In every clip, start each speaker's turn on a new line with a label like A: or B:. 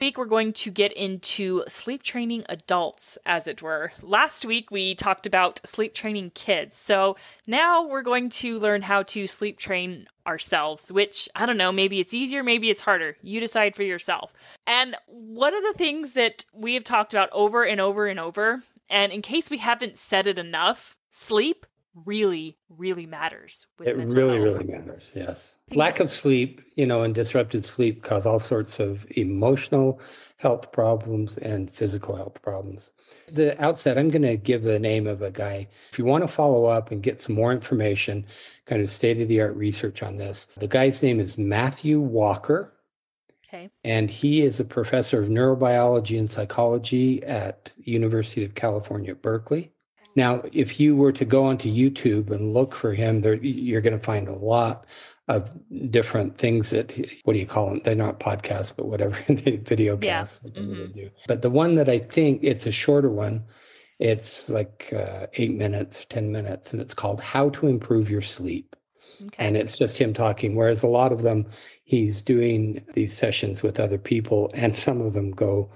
A: week we're going to get into sleep training adults, as it were. Last week we talked about sleep training kids. So now we're going to learn how to sleep train ourselves, which I don't know, maybe it's easier, maybe it's harder. You decide for yourself. And one of the things that we have talked about over and over and over, and in case we haven't said it enough, sleep really, really matters.
B: it really, health. really matters. Yes. Lack of sleep, you know, and disrupted sleep cause all sorts of emotional health problems and physical health problems. The outset, I'm going to give the name of a guy. If you want to follow up and get some more information, kind of state of the art research on this, the guy's name is Matthew Walker.
A: Okay.
B: And he is a professor of neurobiology and psychology at University of California, Berkeley. Now, if you were to go onto YouTube and look for him, there you're going to find a lot of different things that what do you call them? They're not podcasts, but whatever video casts. Yeah. Mm-hmm. do. But the one that I think it's a shorter one. It's like uh, eight minutes, ten minutes, and it's called "How to Improve Your Sleep." Okay. And it's just him talking. Whereas a lot of them, he's doing these sessions with other people, and some of them go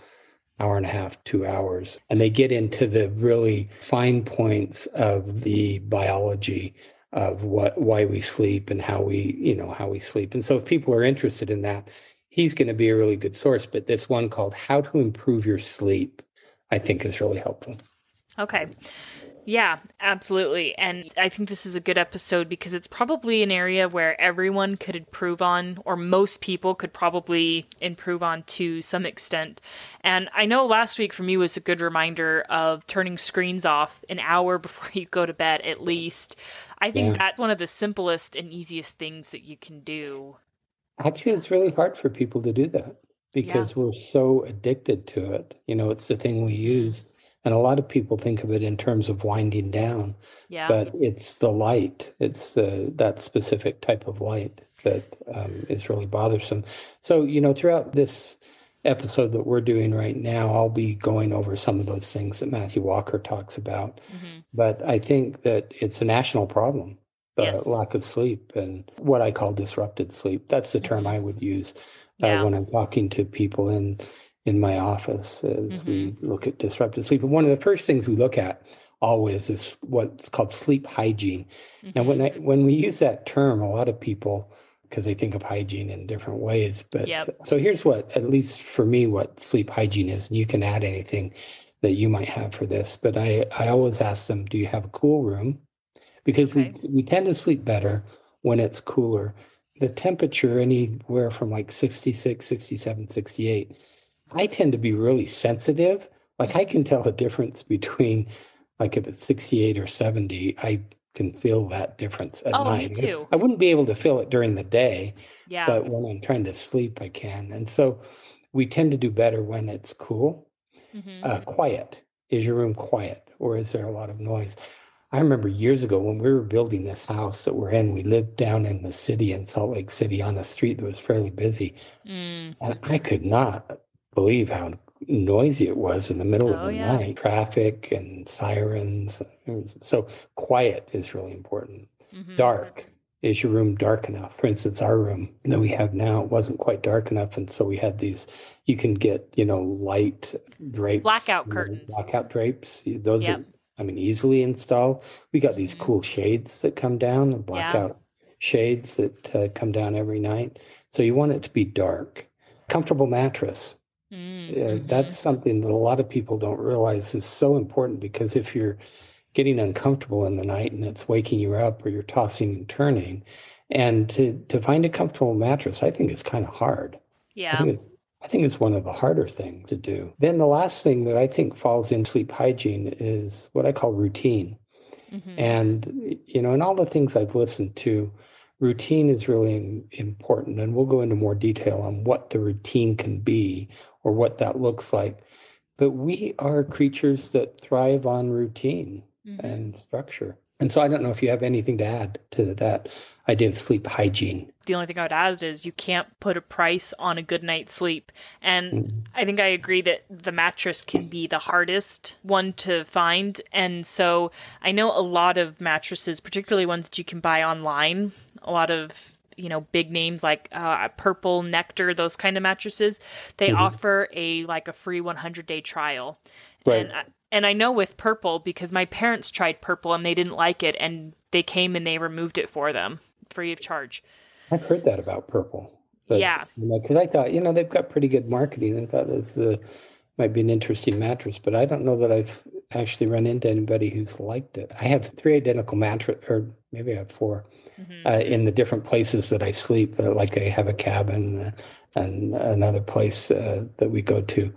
B: hour and a half, two hours. And they get into the really fine points of the biology of what why we sleep and how we, you know, how we sleep. And so if people are interested in that, he's going to be a really good source. But this one called How to Improve Your Sleep, I think is really helpful.
A: Okay. Yeah, absolutely. And I think this is a good episode because it's probably an area where everyone could improve on, or most people could probably improve on to some extent. And I know last week for me was a good reminder of turning screens off an hour before you go to bed at least. I think yeah. that's one of the simplest and easiest things that you can do.
B: Actually, it's really hard for people to do that because yeah. we're so addicted to it. You know, it's the thing we use and a lot of people think of it in terms of winding down
A: yeah
B: but it's the light it's uh, that specific type of light that um, is really bothersome so you know throughout this episode that we're doing right now i'll be going over some of those things that matthew walker talks about mm-hmm. but i think that it's a national problem the yes. lack of sleep and what i call disrupted sleep that's the term mm-hmm. i would use uh, yeah. when i'm talking to people in in my office as mm-hmm. we look at disrupted sleep. And one of the first things we look at always is what's called sleep hygiene. Mm-hmm. Now, when I, mm-hmm. when we use that term, a lot of people because they think of hygiene in different ways. But
A: yep.
B: so here's what, at least for me, what sleep hygiene is. And you can add anything that you might have for this. But I, I always ask them, do you have a cool room? Because okay. we, we tend to sleep better when it's cooler. The temperature anywhere from like 66, 67, 68 I tend to be really sensitive. Like I can tell the difference between like if it's 68 or 70, I can feel that difference at
A: oh,
B: night.
A: Me too.
B: I wouldn't be able to feel it during the day.
A: Yeah.
B: But when I'm trying to sleep, I can. And so we tend to do better when it's cool. Mm-hmm. Uh, quiet. Is your room quiet or is there a lot of noise? I remember years ago when we were building this house that we're in, we lived down in the city in Salt Lake City on a street that was fairly busy. Mm. And I could not believe how noisy it was in the middle oh, of the yeah. night traffic and sirens so quiet is really important mm-hmm. dark is your room dark enough for instance our room that we have now wasn't quite dark enough and so we had these you can get you know light drapes
A: blackout curtains
B: blackout drapes those yep. are i mean easily installed we got these mm-hmm. cool shades that come down the blackout yeah. shades that uh, come down every night so you want it to be dark comfortable mattress Mm-hmm. that's something that a lot of people don't realize is so important because if you're getting uncomfortable in the night and it's waking you up or you're tossing and turning, and to, to find a comfortable mattress, I think is kind of hard.
A: Yeah.
B: I think, it's, I think it's one of the harder things to do. Then the last thing that I think falls in sleep hygiene is what I call routine. Mm-hmm. And, you know, and all the things I've listened to, routine is really important. And we'll go into more detail on what the routine can be or what that looks like. But we are creatures that thrive on routine mm-hmm. and structure. And so I don't know if you have anything to add to that idea of sleep hygiene.
A: The only thing I would add is you can't put a price on a good night's sleep. And mm-hmm. I think I agree that the mattress can be the hardest one to find. And so I know a lot of mattresses, particularly ones that you can buy online, a lot of you know big names like uh, Purple, Nectar, those kind of mattresses, they
B: Mhm.
A: offer a like a free 100 day trial.
B: Right.
A: And I, and I know with Purple because my parents tried Purple and they didn't like it, and they came and they removed it for them free of charge.
B: I've heard that about Purple. But,
A: Yeah.
B: You know, because I thought, you know, they've got pretty good marketing. I thought this uh, might be an interesting mattress, but I don't know that I've actually run into anybody who's liked it. I have three identical mattress, or maybe I have four,
A: Mhm.
B: uh, in the different places that I sleep. Uh, like I have a cabin uh, and another place uh, that we go to,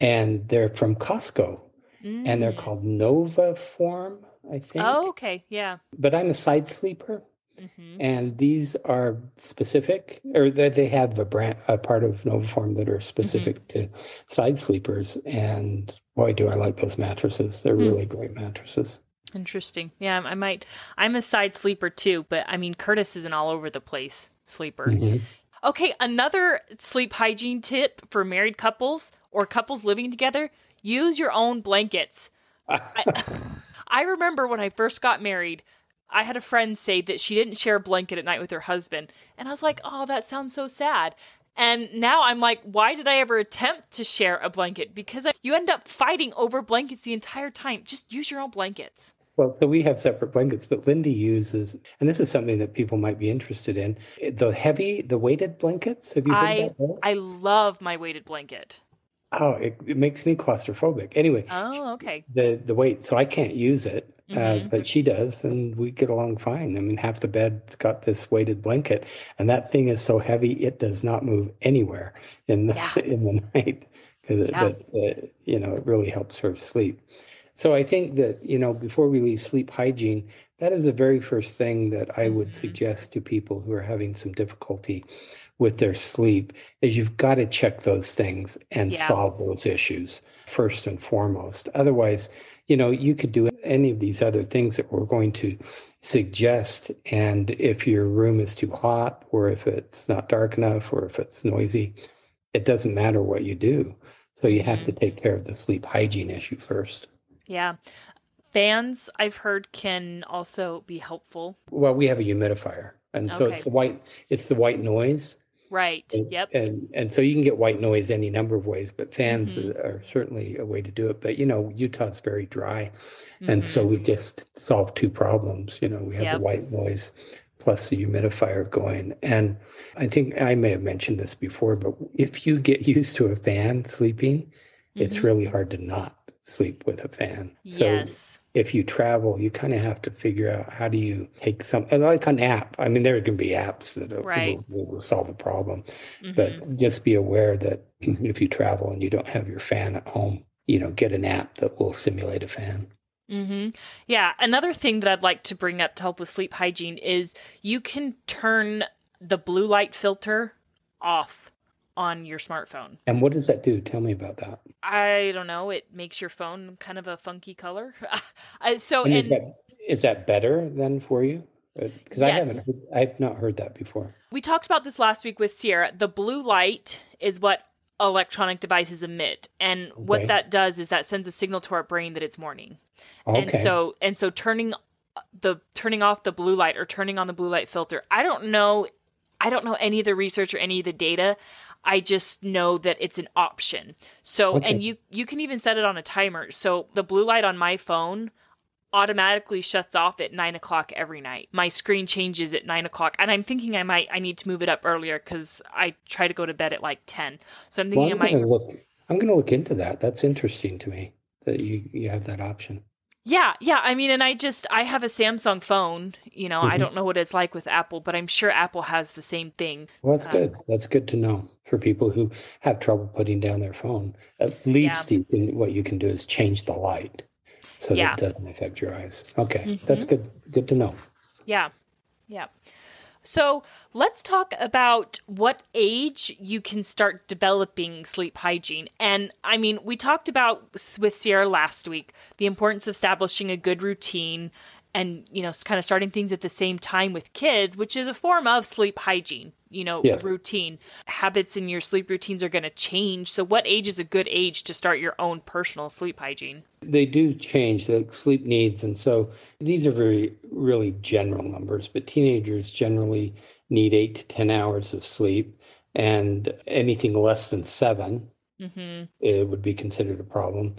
B: and they're from Costco, and they're
A: Mm.
B: called Novaform, I think.
A: Oh, okay. Yeah.
B: But I'm a side sleeper.
A: hmm
B: And these are specific, or that they have a brand, a part of Novaform that are specific to side sleepers. And boy, do I like those mattresses! They're
A: Hmm.
B: really great mattresses.
A: Interesting. Yeah, I might. I'm a side sleeper too, but I mean, Curtis is an all over the place sleeper.
B: Mhm.
A: Okay, another sleep hygiene tip for married couples or couples living together use your own blankets. I, I remember when I first got married, I had a friend say that she didn't share a blanket at night with her husband. And I was like, oh, that sounds so sad. And now I'm like, why did I ever attempt to share a blanket? Because I- you end up fighting over blankets the entire time. Just use your own blankets.
B: Well, so we have separate blankets, but Lindy uses, and this is something that people might be interested in the heavy, the weighted blankets. Have you heard
A: I
B: those?
A: I love my weighted blanket.
B: oh, it, it makes me claustrophobic. Anyway,
A: Oh, okay.
B: the the weight, so I can't use it, uh,
A: Mhm.
B: but she does, and we get along fine. I mean, half the bed's got this weighted blanket, and that thing is so heavy it does not move anywhere in the
A: Yeah.
B: in the night because
A: Yeah.
B: uh, you know it really helps her sleep. So I think that you know before we leave sleep hygiene, that is the very first thing that I would
A: Mhm.
B: suggest to people who are having some difficulty with their sleep is you've got to check those things and
A: Yeah.
B: solve those issues first and foremost. Otherwise, you know, you could do any of these other things that we're going to suggest. And if your room is too hot, or if it's not dark enough, or if it's noisy, it doesn't matter what you do. So you have to take care of the sleep hygiene issue first.
A: Yeah. Fans, I've heard, can also be helpful.
B: Well, we have a humidifier, and so
A: Okay.
B: it's the white it's the white noise.
A: Right.
B: And,
A: Yep.
B: And and so you can get white noise any number of ways, but fans
A: Mhm.
B: are certainly a way to do it. But you know, Utah's very dry, and so
A: Mhm.
B: we just solved two problems. You know, we have
A: Yep.
B: the white noise plus the humidifier going. And I think I may have mentioned this before, but if you get used to a fan sleeping, it's
A: Mhm.
B: really hard to not sleep with a fan. So
A: yes.
B: if you travel, you kind of have to figure out how do you take some, like an app. I mean, there can be apps that will-
A: Right.
B: will, will solve the problem,
A: Mhm.
B: but just be aware that if you travel and you don't have your fan at home, you know, get an app that will simulate a fan.
A: hmm Yeah, another thing that I'd like to bring up to help with sleep hygiene is you can turn the blue light filter off on your smartphone.
B: And what does that do? Tell me about that.
A: I don't know, it makes your phone kind of a funky color. I- so
B: And is that is that better than for you? Uh, because I haven't, heard, I've not heard that before.
A: we talked about this last week with Sierra. The blue light is what electronic devices emit, and what that does is that sends a signal to our brain that it's morning.
B: Okay.
A: And so and so turning uh, the turning off the blue light or turning on the blue light filter. I don't know I don't know any of the research or any of the data. I just know that it's an option. So
B: Okay.
A: and you you can even set it on a timer. So the blue light on my phone automatically shuts off at nine o'clock every night. My screen changes at nine o'clock, and I'm thinking I might I need to move it up earlier because I try to go to bed at like ten. So I'm
B: well, I'm
A: I might
B: going to look. I'm going to look into that. That's interesting to me that you you have that option.
A: Yeah, yeah. I mean, and I just I have a Samsung phone. You know, I
B: Mhm.
A: don't know what it's like with Apple, but I'm sure Apple has the same thing.
B: Well, that's
A: Um,
B: good. That's good to know for people who have trouble putting down their phone. At least you can, what you can do is change the light so
A: Yeah.
B: that it doesn't affect your eyes. Okay, that's
A: Mhm.
B: good. Good to know.
A: Yeah, yeah. So let's talk about what age you can start developing sleep hygiene. And I mean, we talked about with Sierra last week the importance of establishing a good routine and, you know, kind of starting things at the same time with kids, which is a form of sleep hygiene, you know,
B: Yes.
A: routine. Habits in your sleep routines are going to change. So, what age is a good age to start your own personal sleep hygiene?
B: They do change the sleep needs, and so these are very really general numbers. But teenagers generally need eight to 10 hours of sleep. And anything less than 7
A: Mm-hmm.
B: it would be considered a problem.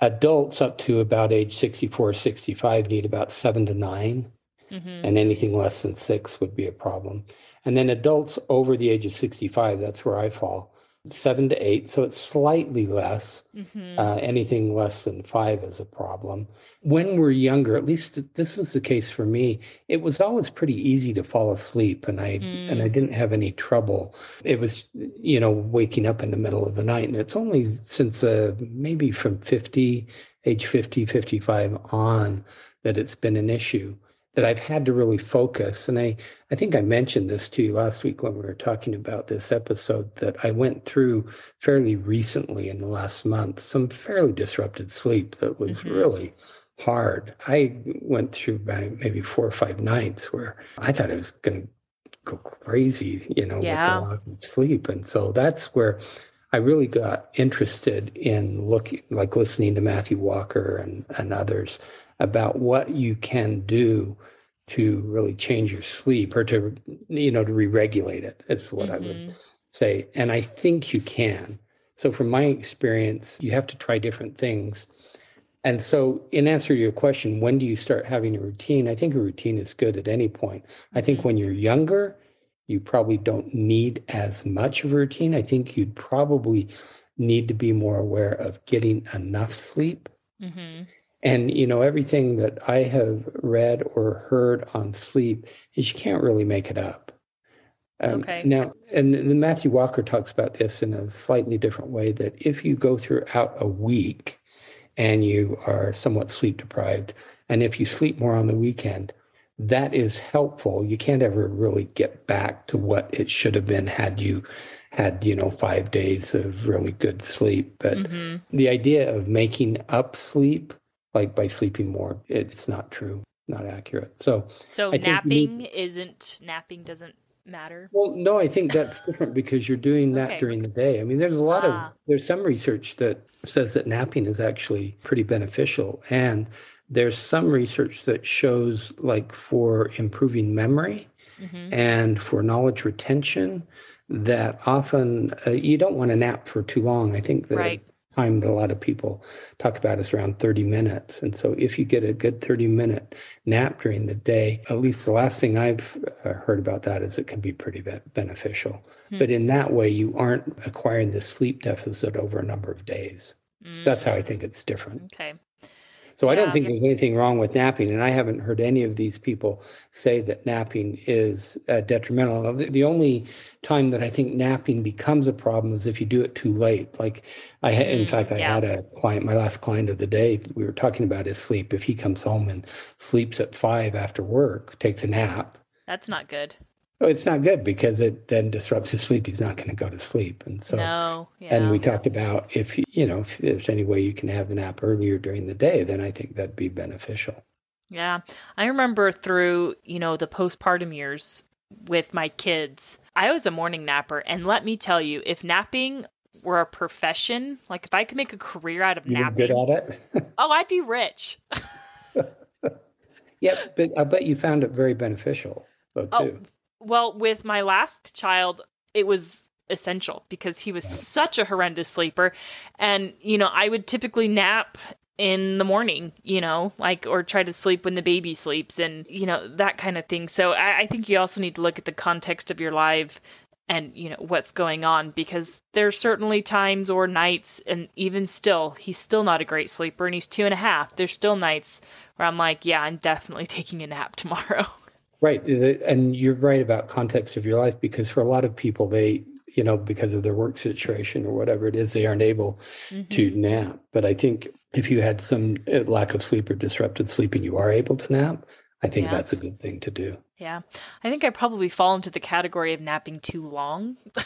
B: Adults up to about age 64, 65 need about seven to 9
A: Mm-hmm.
B: and anything less than six would be a problem. And then adults over the age of 65, that's where I fall, seven to eight. So it's slightly less.
A: Mm-hmm.
B: Uh, anything less than five is a problem. When we're younger, at least this was the case for me, it was always pretty easy to fall asleep and I and I
A: Mm.
B: didn't have any trouble. It was, you know, waking up in the middle of the night. And it's only since uh, maybe from 50, age 50, 55 on that it's been an issue that I've had to really focus. And I, I think I mentioned this to you last week when we were talking about this episode that I went through fairly recently in the last month, some fairly disrupted sleep that was
A: Mhm.
B: really hard. I went through maybe four or five nights where I thought I was going to go crazy, you know,
A: Yeah.
B: with the lack of sleep. And so that's where I really got interested in looking, like listening to Matthew Walker and, and others about what you can do to really change your sleep or to, you know, to re-regulate it. it. Is what I would
A: Mhm.
B: say. And I think you can. So, from my experience, you have to try different things. And so, in answer to your question, when do you start having a routine? I think a routine is good at any point. I think
A: Mhm.
B: when you're younger, you probably don't need as much of a routine. I think you'd probably need to be more aware of getting enough sleep.
A: Mm-hmm.
B: And, you know, everything that I have read or heard on sleep is you can't really make it up. Um,
A: Okay.
B: Now, and then Matthew Walker talks about this in a slightly different way that if you go throughout a week and you are somewhat sleep deprived, and if you sleep more on the weekend, that is helpful. You can't ever really get back to what it should have been had you had, you know, five days of really good sleep. But
A: Mm-hmm.
B: the idea of making up sleep, like by sleeping more, it's not true, not accurate. So,
A: So
B: I you need-
A: napping isn't napping doesn't matter.
B: well, no, I think that's different because you're doing that
A: Okay.
B: during the day. I mean, there's a lot
A: Ah.
B: of there's some research that says that napping is actually pretty beneficial, and there's some research that shows like for improving memory
A: Mm-hmm.
B: and for knowledge retention that often uh, you don't want to nap for too long. I think the
A: Right.
B: time that a lot of people talk about is around 30 minutes. And so if you get a good 30 minute nap during the day, at least the last thing I've uh, heard about that is it can be pretty be- beneficial.
A: Hmm.
B: But in that way, you aren't acquiring this sleep deficit over a number of days. That's how I think it's different.
A: Mm, Okay.
B: So I don't think there's anything wrong with napping, and I haven't heard any of these people say that napping is uh, detrimental. The, only time that I think napping becomes a problem is if you do it too late. Like I, ha- in
A: Mm,
B: fact, I
A: yeah.
B: had a client, my last client of the day. We were talking about his sleep. If he comes home and sleeps at five after work, takes a nap.
A: That's not good.
B: Oh, it's not good because it then disrupts his sleep. He's not going to go to sleep, and so
A: no. Yeah.
B: and we talked about if you know if there's any way you can have the nap earlier during the day, then I think that'd be beneficial.
A: Yeah. I remember through, you know, the postpartum years with my kids, I was a morning napper. And let me tell you, if napping were a profession, like if I could make a career out of
B: You were good
A: napping,
B: at it.
A: oh, I'd be rich.
B: yeah, but I bet you found it very beneficial though
A: Oh,
B: too.
A: Well, with my last child, it was essential because he was such a horrendous sleeper. And, you know, I would typically nap in the morning, you know, like, or try to sleep when the baby sleeps and, you know, that kind of thing. So I, I think you also need to look at the context of your life and, you know, what's going on because there's certainly times or nights, and even still, he's still not a great sleeper and he's two and a half. There's still nights where I'm like, yeah, I'm definitely taking a nap tomorrow.
B: Right, and you're right about context of your life because for a lot of people, they you know because of their work situation or whatever it is, they aren't able to
A: Mhm.
B: nap. But I think if you had some uh, lack of sleep or disrupted sleep and you are able to nap, I think
A: Yeah.
B: that's a good thing to do.
A: Yeah, I think I probably fall into the category of napping too long.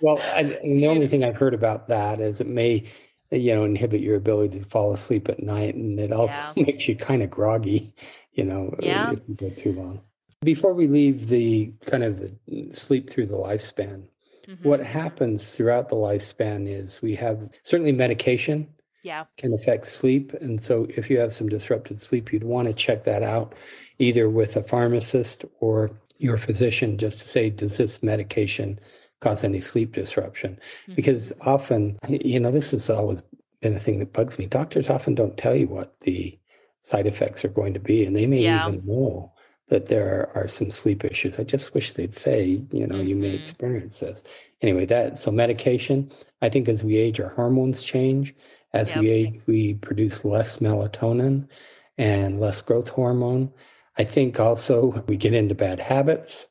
B: Well, and the only thing I've heard about that is it may, you know, inhibit your ability to fall asleep at night, and it also
A: Yeah.
B: makes you kind of groggy, you know,
A: Yeah.
B: if you go too long. Before we leave the kind of the sleep through the lifespan,
A: Mhm.
B: what happens throughout the lifespan is we have certainly medication
A: Yeah.
B: can affect sleep. And so if you have some disrupted sleep, you'd want to check that out either with a pharmacist or your physician just to say, does this medication cause any sleep disruption? Mm-hmm. Because often, you know, this has always been a thing that bugs me. Doctors often don't tell you what the side effects are going to be, and they may yeah. even know that there are some sleep issues. I just wish they'd say, you know, mm-hmm. you may mm-hmm. experience this. Anyway, that so medication, I think as we age, our hormones change. As we age, we produce less melatonin and less growth hormone. I think also we get into bad habits,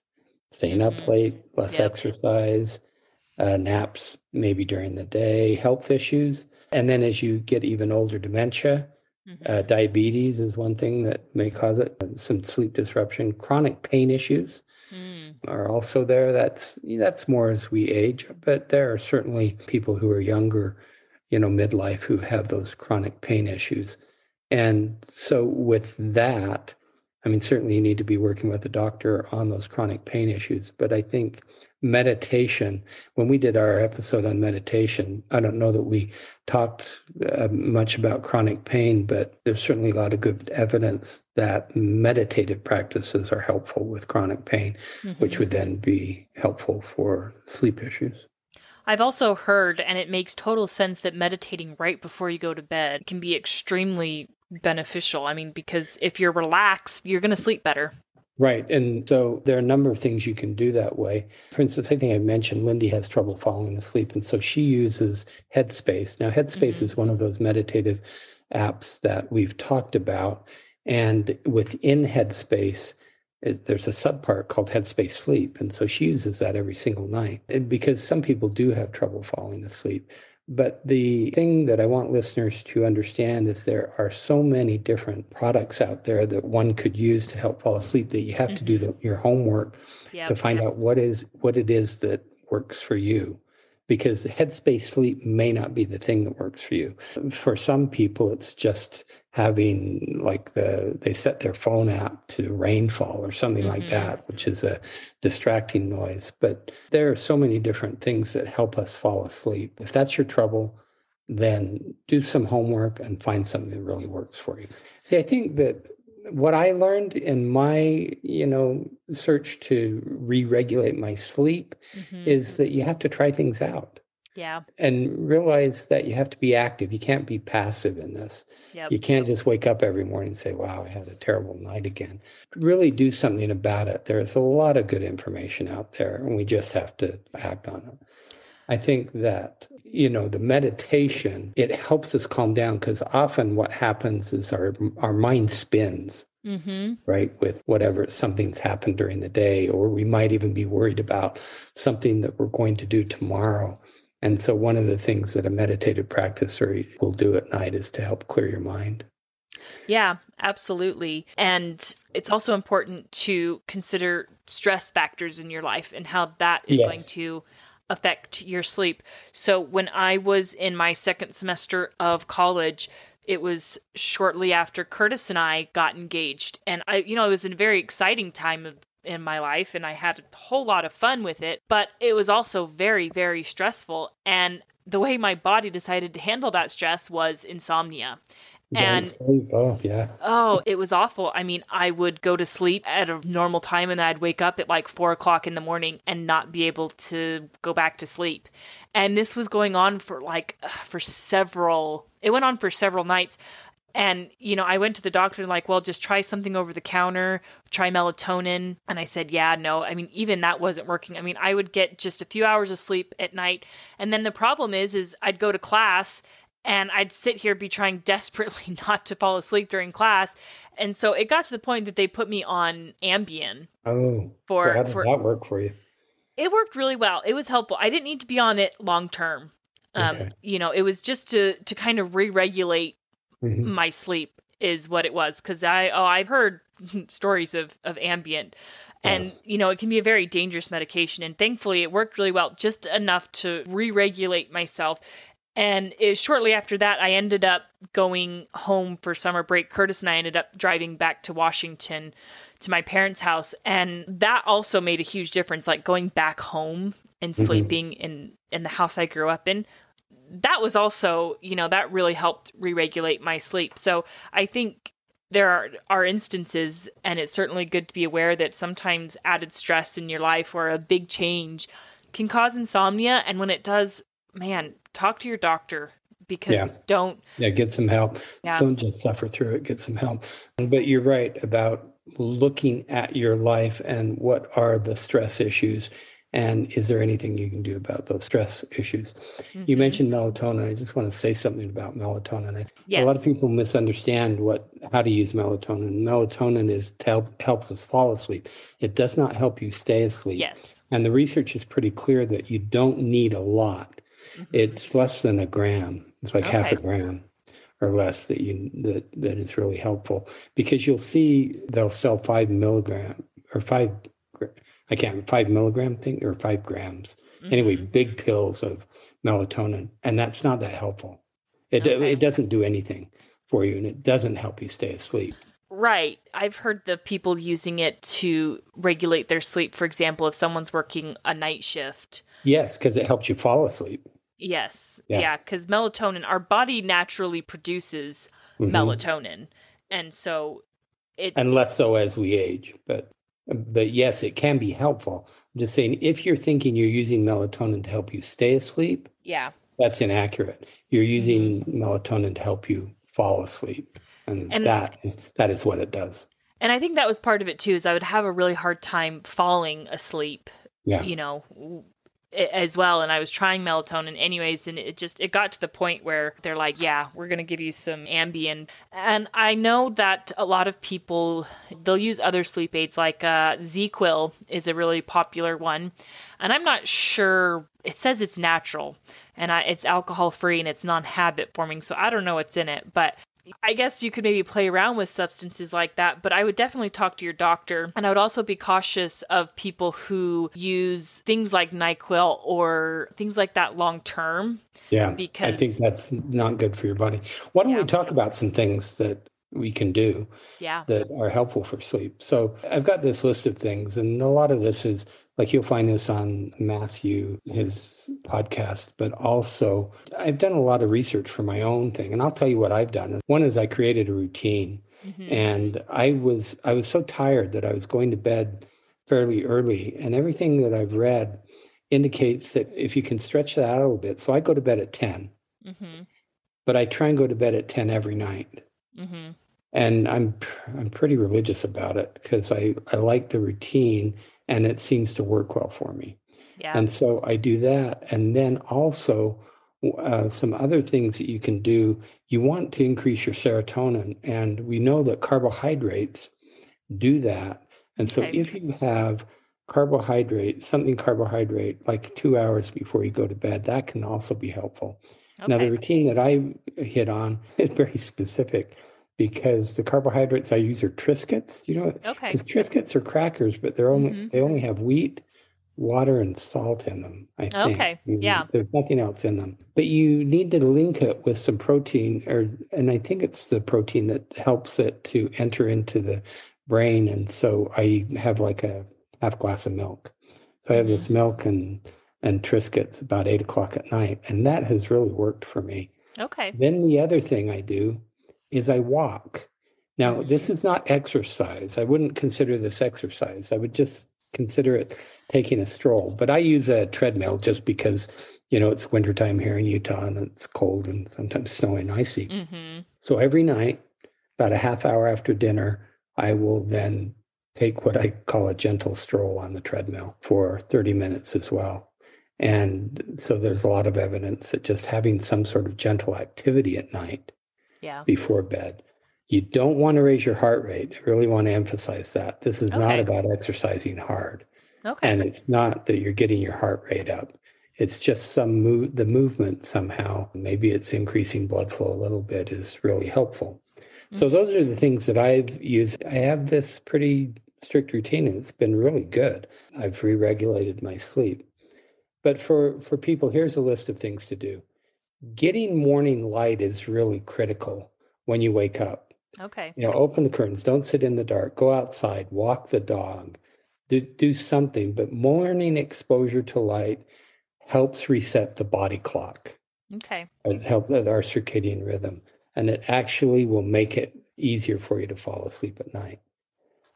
B: staying mm-hmm. up late, less yep. exercise, uh, naps maybe during the day, health issues. And then as you get even older, dementia, Mm-hmm. Uh, diabetes is one thing that may cause it. Some sleep disruption, chronic pain issues mm. are also there. That's that's more as we age, but there are certainly people who are younger, you know, midlife who have those chronic pain issues. And so with that, I mean, certainly you need to be working with a doctor on those chronic pain issues. But I think meditation, when we did our episode on meditation, I don't know that we talked uh, much about chronic pain, but there's certainly a lot of good evidence that meditative practices are helpful with chronic pain, mm-hmm. which would then be helpful for sleep issues.
A: I've also heard, and it makes total sense, that meditating right before you go to bed can be extremely beneficial. I mean, because if you're relaxed, you're going to sleep better.
B: Right. And so there are a number of things you can do that way. For instance, I think I mentioned Lindy has trouble falling asleep. And so she uses Headspace. Now, Headspace mm-hmm. is one of those meditative apps that we've talked about. And within Headspace, it, there's a subpart called Headspace Sleep. And so she uses that every single night. And because some people do have trouble falling asleep. But the thing that I want listeners to understand is there are so many different products out there that one could use to help fall asleep that you have mm-hmm. to do the, mm-hmm. your homework yep, to find yep. out what is what it is that works for you because headspace sleep may not be the thing that works for you. For some people, it's just having like the they set their phone app to rainfall or something mm-hmm. like that, which is a distracting noise. But there are so many different things that help us fall asleep. If that's your trouble, then do some homework and find something that really works for you. See, I think that what I learned in my, you know, search to re-regulate my sleep mm-hmm. is that you have to try things out.
A: Yeah.
B: And realize that you have to be active. You can't be passive in this. Yep. You can't just wake up every morning and say, wow, I had a terrible night again. Really do something about it. There's a lot of good information out there, and we just have to act on it. I think that, you know, the meditation, it helps us calm down because often what happens is our, our mind spins. Mm-hmm. Right, with whatever something's happened during the day, or we might even be worried about something that we're going to do tomorrow. And so, one of the things that a meditative practicer will do at night is to help clear your mind.
A: Yeah, absolutely. And it's also important to consider stress factors in your life and how that is yes. going to affect your sleep. So when I was in my second semester of college, it was shortly after Curtis and I got engaged. And I, you know, it was a very exciting time of, in my life and I had a whole lot of fun with it, but it was also very, very stressful. And the way my body decided to handle that stress was insomnia and
B: sleep. Oh, yeah.
A: Oh, it was awful. I mean, I would go to sleep at a normal time and I'd wake up at like four o'clock in the morning and not be able to go back to sleep. And this was going on for like for several. It went on for several nights. And, you know, I went to the doctor and like, well, just try something over the counter, try melatonin. And I said, yeah, no. I mean, even that wasn't working. I mean, I would get just a few hours of sleep at night. And then the problem is, is I'd go to class and I'd sit here be trying desperately not to fall asleep during class. And so it got to the point that they put me on Ambien.
B: Oh, for how did for, that work for you?
A: It worked really well. It was helpful. I didn't need to be on it long term. Um, okay. You know, it was just to to kind of re-regulate mm-hmm. my sleep is what it was because I oh I've heard stories of of Ambien and you know it can be a very dangerous medication and thankfully it worked really well just enough to re-regulate myself and it, shortly after that, I ended up going home for summer break. Curtis and I ended up driving back to Washington to my parents' house. And that also made a huge difference, like going back home and mm-hmm. sleeping in, in the house I grew up in. That was also, you know, that really helped re regulate my sleep. So I think there are, are instances, and it's certainly good to be aware that sometimes added stress in your life or a big change can cause insomnia. And when it does, man, talk to your doctor because yeah. don't.
B: Yeah, get some help. Yeah. Don't just suffer through it, get some help. But you're right about looking at your life and what are the stress issues and is there anything you can do about those stress issues mm-hmm. you mentioned melatonin i just want to say something about melatonin yes. a lot of people misunderstand what how to use melatonin melatonin is to help helps us fall asleep it does not help you stay asleep
A: yes
B: and the research is pretty clear that you don't need a lot. It's less than a gram it's like okay. half a gram or less that you that that is really helpful because you'll see they'll sell five milligram or five I can't five milligram thing or five grams. Mm-hmm. Anyway, big pills of melatonin, and that's not that helpful. It okay. it doesn't do anything for you, and it doesn't help you stay asleep.
A: Right. I've heard the people using it to regulate their sleep. For example, if someone's working a night shift.
B: Yes, because it helps you fall asleep.
A: Yes. Yeah, because yeah, melatonin, our body naturally produces mm-hmm. melatonin. And so it's.
B: And less so as we age, but but yes, it can be helpful. I'm just saying, if you're thinking you're using melatonin to help you stay asleep,
A: yeah,
B: that's inaccurate. You're using mm-hmm. melatonin to help you fall asleep, and, and that is that is what it does.
A: And I think that was part of it too. Is I would have a really hard time falling asleep.
B: Yeah.
A: You know, as well and i was trying melatonin anyways and it just it got to the point where they're like yeah we're going to give you some ambien. And i know that a lot of people they'll use other sleep aids like uh ZzzQuil is a really popular one and i'm not sure it says it's natural and I, it's alcohol free and it's non-habit forming so i don't know what's in it but I guess you could maybe play around with substances like that, but I would definitely talk to your doctor. And I would also be cautious of people who use things like NyQuil or things like that long term.
B: Yeah. Because I think that's not good for your body. Why don't yeah. we talk about some things that we can do
A: yeah.
B: that are helpful for sleep. So I've got this list of things, and a lot of this is like you'll find this on Matthew, his podcast, but also I've done a lot of research for my own thing. And I'll tell you what I've done. One is I created a routine. Mm-hmm. And I was I was so tired that I was going to bed fairly early. And everything that I've read indicates that if you can stretch that out a little bit. So I go to bed at 10. Mm-hmm. But I try and go to bed at 10 every night. Mm-hmm. And I'm I'm pretty religious about it because I, I like the routine and it seems to work well for me.
A: Yeah.
B: And so I do that. And then also, uh, some other things that you can do. You want to increase your serotonin, and we know that carbohydrates do that. And so, okay. if you have carbohydrate, something carbohydrate, like two hours before you go to bed, that can also be helpful. Okay. Now, the routine that I hit on is very specific because the carbohydrates I use are Triscuits. You know,
A: okay.
B: Triscuits are crackers, but they're only mm-hmm. they only have wheat, water, and salt in them. I think.
A: Okay. Yeah.
B: There's nothing else in them. But you need to link it with some protein, or and I think it's the protein that helps it to enter into the brain. And so I have like a half glass of milk. So I have mm-hmm. this milk and and Triscuits about eight o'clock at night, and that has really worked for me.
A: Okay.
B: Then the other thing I do is I walk. Now, this is not exercise. I wouldn't consider this exercise. I would just consider it taking a stroll. But I use a treadmill just because, you know, it's wintertime here in Utah and it's cold and sometimes snowy and icy. Mm-hmm. So every night, about a half hour after dinner, I will then take what I call a gentle stroll on the treadmill for 30 minutes as well. And so there's a lot of evidence that just having some sort of gentle activity at night
A: yeah.
B: before bed. You don't want to raise your heart rate. I really want to emphasize that. This is okay. not about exercising hard.
A: Okay.
B: And it's not that you're getting your heart rate up. It's just some move the movement somehow. Maybe it's increasing blood flow a little bit is really helpful. Mm-hmm. So those are the things that I've used. I have this pretty strict routine and it's been really good. I've re-regulated my sleep. But for for people, here's a list of things to do getting morning light is really critical when you wake up.
A: Okay.
B: You know, open the curtains, don't sit in the dark, go outside, walk the dog, do, do something. But morning exposure to light helps reset the body clock.
A: Okay.
B: It helps our circadian rhythm. and it actually will make it easier for you to fall asleep at night.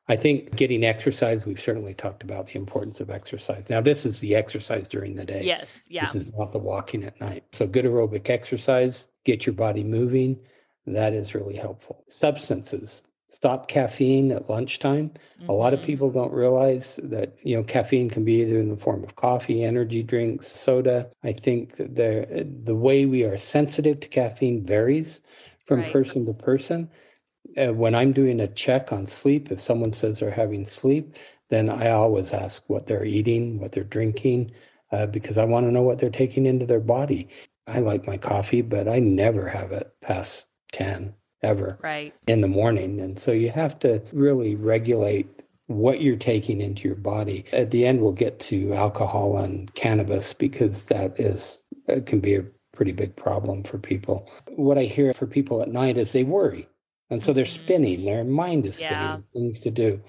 B: I think getting exercise, we've certainly talked about the importance of exercise. Now, this is the exercise during the day.
A: Yes. Yeah.
B: This is not the walking at night. So, good aerobic exercise, get your body moving. That is really helpful. Substances, stop caffeine at lunchtime. Mm-hmm. A lot of mm-hmm. people don't realize that, you know, caffeine can be either in the form of coffee, energy drinks, soda. I think that the, the way we are sensitive to caffeine varies from right. person to person uh, when I'm doing a check on sleep, if someone says they're having sleep, then I always ask what they're eating, what they're drinking, uh, because I want to know what they're taking into their body. I like my coffee, but I never have it past 10 ever
A: right.
B: in the morning. And so you have to really regulate what you're taking into your body. At the end, we'll get to alcohol and cannabis because that is uh, can be a pretty big problem for people. What I hear for people at night is they worry. And so they're mm-hmm. spinning, their mind is spinning, yeah. things to do.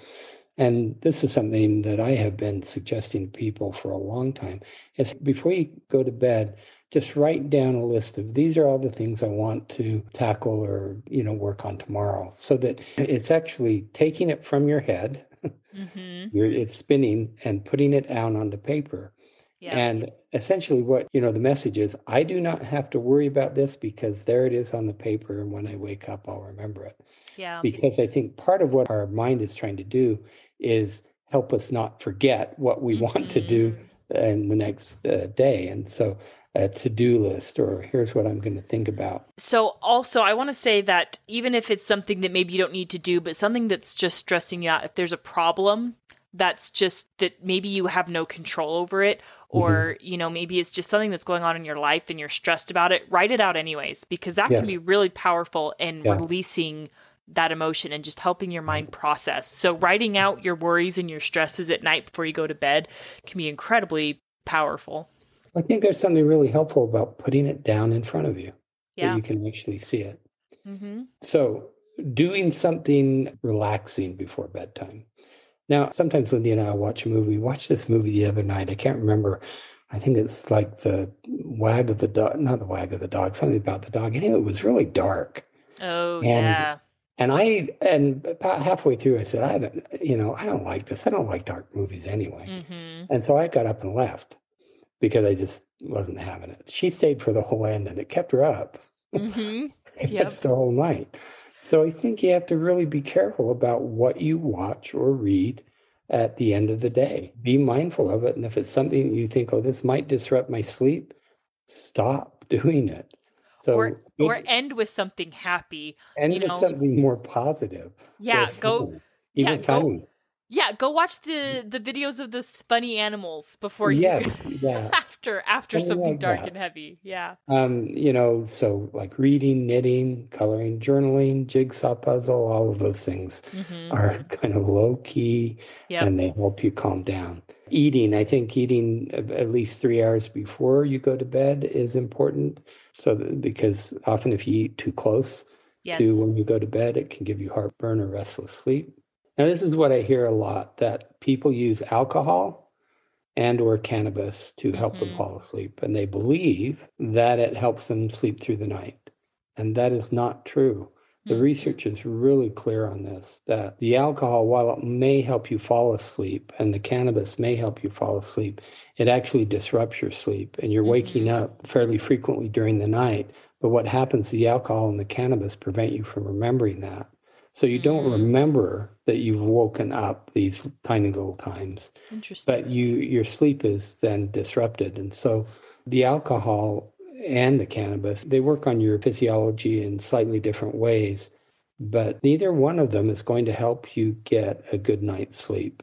B: And this is something that I have been suggesting to people for a long time. Is before you go to bed, just write down a list of these are all the things I want to tackle or you know work on tomorrow, so that it's actually taking it from your head, mm-hmm. it's spinning and putting it down onto paper. Yeah. And essentially, what you know, the message is I do not have to worry about this because there it is on the paper. And when I wake up, I'll remember it.
A: Yeah.
B: Because I think part of what our mind is trying to do is help us not forget what we mm-hmm. want to do mm-hmm. in the next uh, day. And so, a to do list, or here's what I'm going to think about.
A: So, also, I want to say that even if it's something that maybe you don't need to do, but something that's just stressing you out, if there's a problem, that's just that maybe you have no control over it or mm-hmm. you know maybe it's just something that's going on in your life and you're stressed about it write it out anyways because that yes. can be really powerful in yeah. releasing that emotion and just helping your mind process so writing out your worries and your stresses at night before you go to bed can be incredibly powerful
B: i think there's something really helpful about putting it down in front of you yeah. that you can actually see it mm-hmm. so doing something relaxing before bedtime now, sometimes Lindy and I watch a movie. We watched this movie the other night. I can't remember. I think it's like the wag of the dog, not the wag of the dog, something about the dog. Anyway, it was really dark.
A: Oh, and, yeah.
B: And I, and about halfway through, I said, I don't, you know, I don't like this. I don't like dark movies anyway. Mm-hmm. And so I got up and left because I just wasn't having it. She stayed for the whole end and it kept her up. Mm-hmm. Yep. the whole night. So I think you have to really be careful about what you watch or read at the end of the day. Be mindful of it. And if it's something you think, oh, this might disrupt my sleep, stop doing it.
A: So or, or end with something happy.
B: End with know. something more positive.
A: Yeah, go.
B: Even
A: yeah. Go, yeah, go watch the the videos of the funny animals before you
B: yes, yeah.
A: after after something, something like dark that. and heavy. Yeah.
B: Um, you know, so like reading, knitting, coloring, journaling, jigsaw puzzle, all of those things mm-hmm. are kind of low key yep. and they help you calm down. Eating, I think eating at least 3 hours before you go to bed is important so that, because often if you eat too close yes. to when you go to bed, it can give you heartburn or restless sleep. Now, this is what I hear a lot that people use alcohol and or cannabis to help mm-hmm. them fall asleep and they believe that it helps them sleep through the night and that is not true the mm-hmm. research is really clear on this that the alcohol while it may help you fall asleep and the cannabis may help you fall asleep it actually disrupts your sleep and you're mm-hmm. waking up fairly frequently during the night but what happens the alcohol and the cannabis prevent you from remembering that so you don't mm. remember that you've woken up these tiny little times.
A: Interesting.
B: But you your sleep is then disrupted. And so the alcohol and the cannabis, they work on your physiology in slightly different ways, but neither one of them is going to help you get a good night's sleep.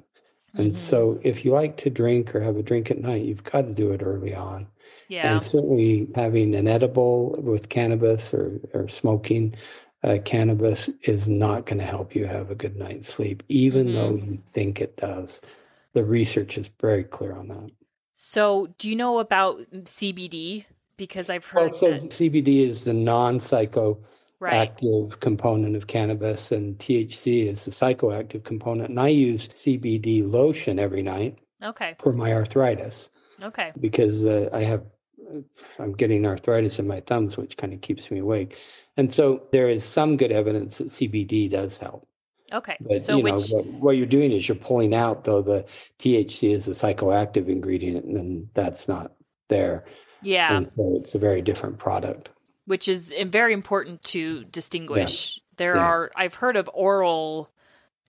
B: And mm-hmm. so if you like to drink or have a drink at night, you've got to do it early on.
A: Yeah.
B: And certainly having an edible with cannabis or, or smoking uh, cannabis is not going to help you have a good night's sleep, even mm-hmm. though you think it does. The research is very clear on that.
A: So, do you know about CBD? Because I've heard
B: well, so
A: that...
B: CBD is the non-psychoactive right. component of cannabis, and THC is the psychoactive component. And I use CBD lotion every night.
A: Okay.
B: For my arthritis.
A: Okay.
B: Because uh, I have I'm getting arthritis in my thumbs, which kind of keeps me awake. And so there is some good evidence that CBD does help.
A: Okay.
B: But
A: so
B: you know
A: which
B: what, what you're doing is you're pulling out though the THC is a psychoactive ingredient, and that's not there.
A: yeah,
B: And so it's a very different product.
A: which is uh, very important to distinguish. There
B: Yeah.
A: are I've heard of oral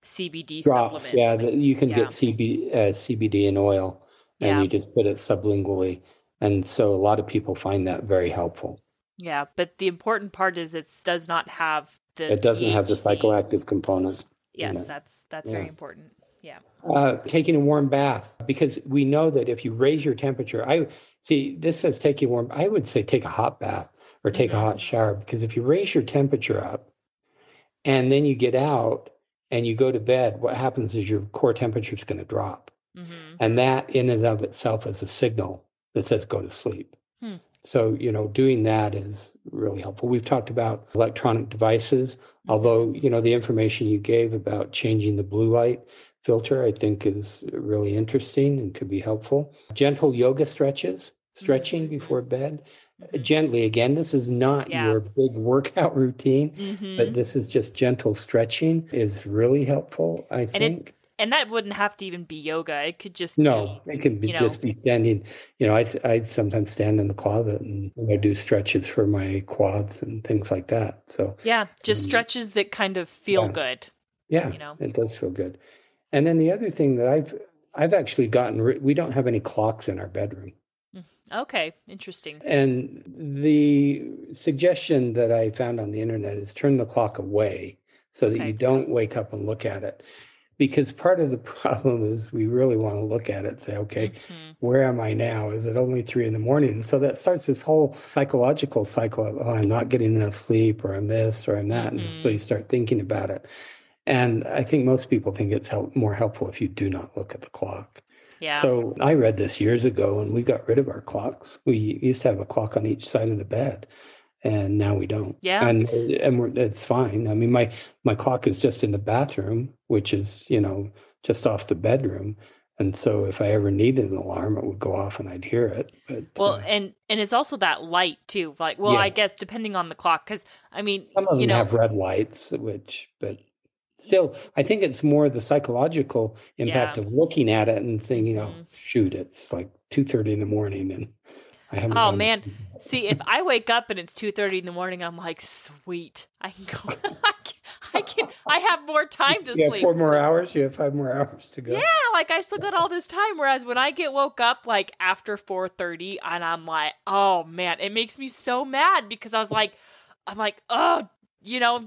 A: CBD
B: Drops,
A: supplements.
B: yeah, you can
A: Yeah.
B: get CB, uh, CBD in oil, and
A: Yeah.
B: you just put it sublingually, and so a lot of people find that very helpful.
A: Yeah, but the important part is it does not have the
B: It doesn't have the psychoactive component.
A: Yes, that's that's very important. Yeah.
B: Uh, taking a warm bath because we know that if you raise your temperature, I see this says take a warm. I would say take a hot bath or take
A: Mhm.
B: a hot shower because if you raise your temperature up and then you get out and you go to bed, what happens is your core temperature is going to drop,
A: hmm
B: and that in and of itself is a signal that says go to sleep.
A: Hmm.
B: So you know, doing that is really helpful. We've talked about electronic devices,
A: Mm-hmm.
B: although you know the information you gave about changing the blue light filter i think is really interesting and could be helpful gentle yoga stretches stretching
A: Mhm.
B: before bed
A: Mhm.
B: gently again this is not
A: Yeah.
B: your big workout routine
A: Mhm.
B: but this is just gentle stretching is really helpful i
A: it-
B: think
A: and that wouldn't have to even be yoga. It could just
B: no
A: be
B: it can be
A: you know-
B: just be standing you know I, I sometimes stand in the closet and i do stretches for my quads and things like that so
A: yeah, just
B: Um,
A: stretches that kind of feel
B: yeah.
A: good.
B: Yeah,
A: you know?
B: it does feel good. And then the other thing that I've I've actually gotten ri- we don't have any clocks in our bedroom.
A: Okay, interesting.
B: And the suggestion that I found on the internet is turn the clock away so that you don't wake up and look at it. Because part of the problem is we really want to look at it and say, okay,
A: Mhm.
B: where am I now? Is it only three in the morning? And so that starts this whole psychological cycle of, oh, I'm not getting enough sleep, or I'm this, or I'm that. And so you start thinking about it. And I think most people think it's help, more helpful if you do not look at the clock.
A: Yeah.
B: So I read this years ago and we got rid of our clocks. We used to have a clock on each side of the bed. And now we don't.
A: Yeah.
B: and and we're, it's fine. I mean, my my clock is just in the bathroom, which is you know just off the bedroom, and so if I ever needed an alarm, it would go off and I'd hear it. But
A: well,
B: uh,
A: and and it's also that light too. Like, well,
B: Yeah.
A: I guess depending on the clock, because I mean,
B: some of them
A: you know,
B: have red lights, which but still, I think it's more the psychological impact
A: Yeah.
B: of looking at it and thinking, oh
A: Mhm.
B: shoot, it's like two thirty in the morning, and.
A: Oh, man.
B: this.
A: See, if I wake up and it's two thirty in the morning, I'm like, sweet, I can go. I can, I can. I have more time to
B: You have
A: sleep.
B: four more hours. You have five more hours to go.
A: Yeah, like I still got all this time. Whereas when I get woke up like after four thirty, and I'm like, oh man, it makes me so mad because I was like, I'm like, oh, you know,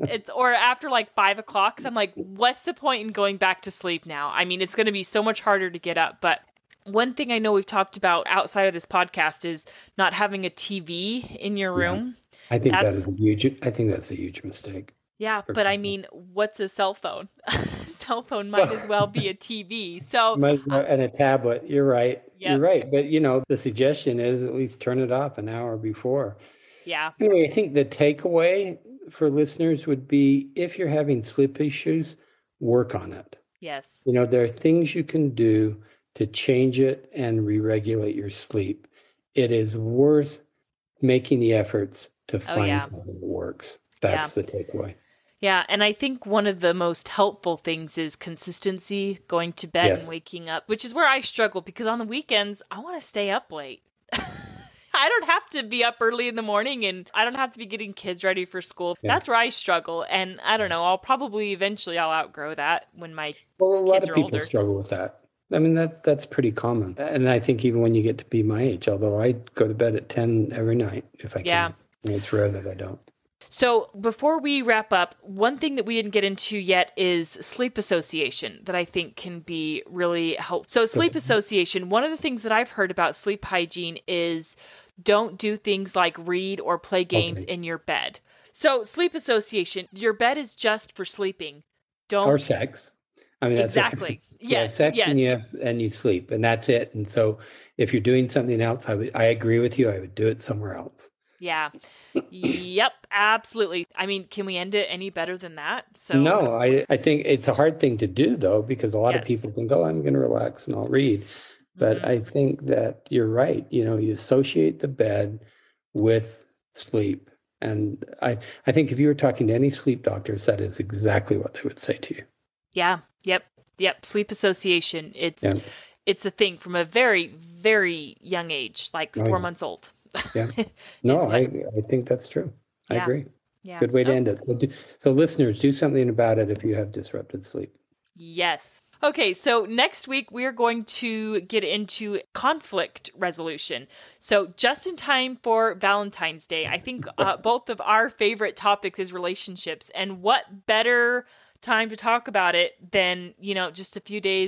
A: it's or after like five o'clock, I'm like, what's the point in going back to sleep now? I mean, it's going to be so much harder to get up, but. One thing I know we've talked about outside of this podcast is not having a TV in your
B: Yeah.
A: room.
B: I think that
A: That's-
B: a huge. I think that's a huge mistake.
A: Yeah, but I mean, what's a cell phone? cell phone might as well be a TV. So,
B: well- uh, and a tablet. You're right.
A: Yep.
B: You're right. But you know, the suggestion is at least turn it off an hour before.
A: yeah.
B: Anyway, I think the takeaway for listeners would be if you're having sleep issues, work on it.
A: Yes.
B: You know, there are things you can do to change it and re-regulate your sleep. It is worth making the efforts to oh, find
A: Oh, yeah.
B: something that works. That's the takeaway.
A: Yeah, and I think one of the most helpful things is consistency, going to bed and waking up, which is where I struggle because on the weekends I want to stay up late. I don't have to be up early in the morning and I don't have to be getting kids ready for school.
B: Yeah.
A: That's where I struggle and I don't know, I'll probably eventually I'll outgrow that when my
B: Well, a lot
A: Kids
B: of
A: are
B: people
A: older.
B: struggle with that. I mean, that that's pretty common. And I think even when you get to be my age, although I go to bed at 10 every night if I
A: Yeah.
B: can. And it's rare that I don't.
A: So, before we wrap up, one thing that we didn't get into yet is sleep association that I think can be really helpful. So, sleep association, one of the things that I've heard about sleep hygiene is don't do things like read or play games
B: Okay.
A: in your bed. So, sleep association, your bed is just for sleeping. Don't
B: Or sex. I mean, that's it.
A: exactly.
B: Yeah,
A: Yes.
B: sex
A: yes.
B: and you have, and you sleep, and that's it. And so, if you're doing something else, I would, I agree with you. I would do it somewhere else.
A: Yeah. yep, absolutely. I mean, can we end it any better than that? So
B: no, I, I think it's a hard thing to do though, because a lot of people think, oh, I'm going to relax and I'll read. But
A: Mhm.
B: I think that you're right. You know, you associate the bed with sleep. And I, I think if you were talking to any sleep doctors, that is exactly what they would say to you.
A: Yeah. Yep. Yep. Sleep association. It's
B: Yeah.
A: it's a thing from a very very young age, like
B: Oh,
A: four
B: yeah.
A: months old.
B: Yeah. No, I, I think that's true. I agree.
A: yeah.
B: Good way to
A: Oh,
B: end it. So, do, so listeners, do something about it if you have disrupted sleep.
A: Yes. Okay, so next week we are going to get into conflict resolution. So just in time for Valentine's Day, I think uh, both of our favorite topics is relationships, and what better time to talk about it than you know just a few days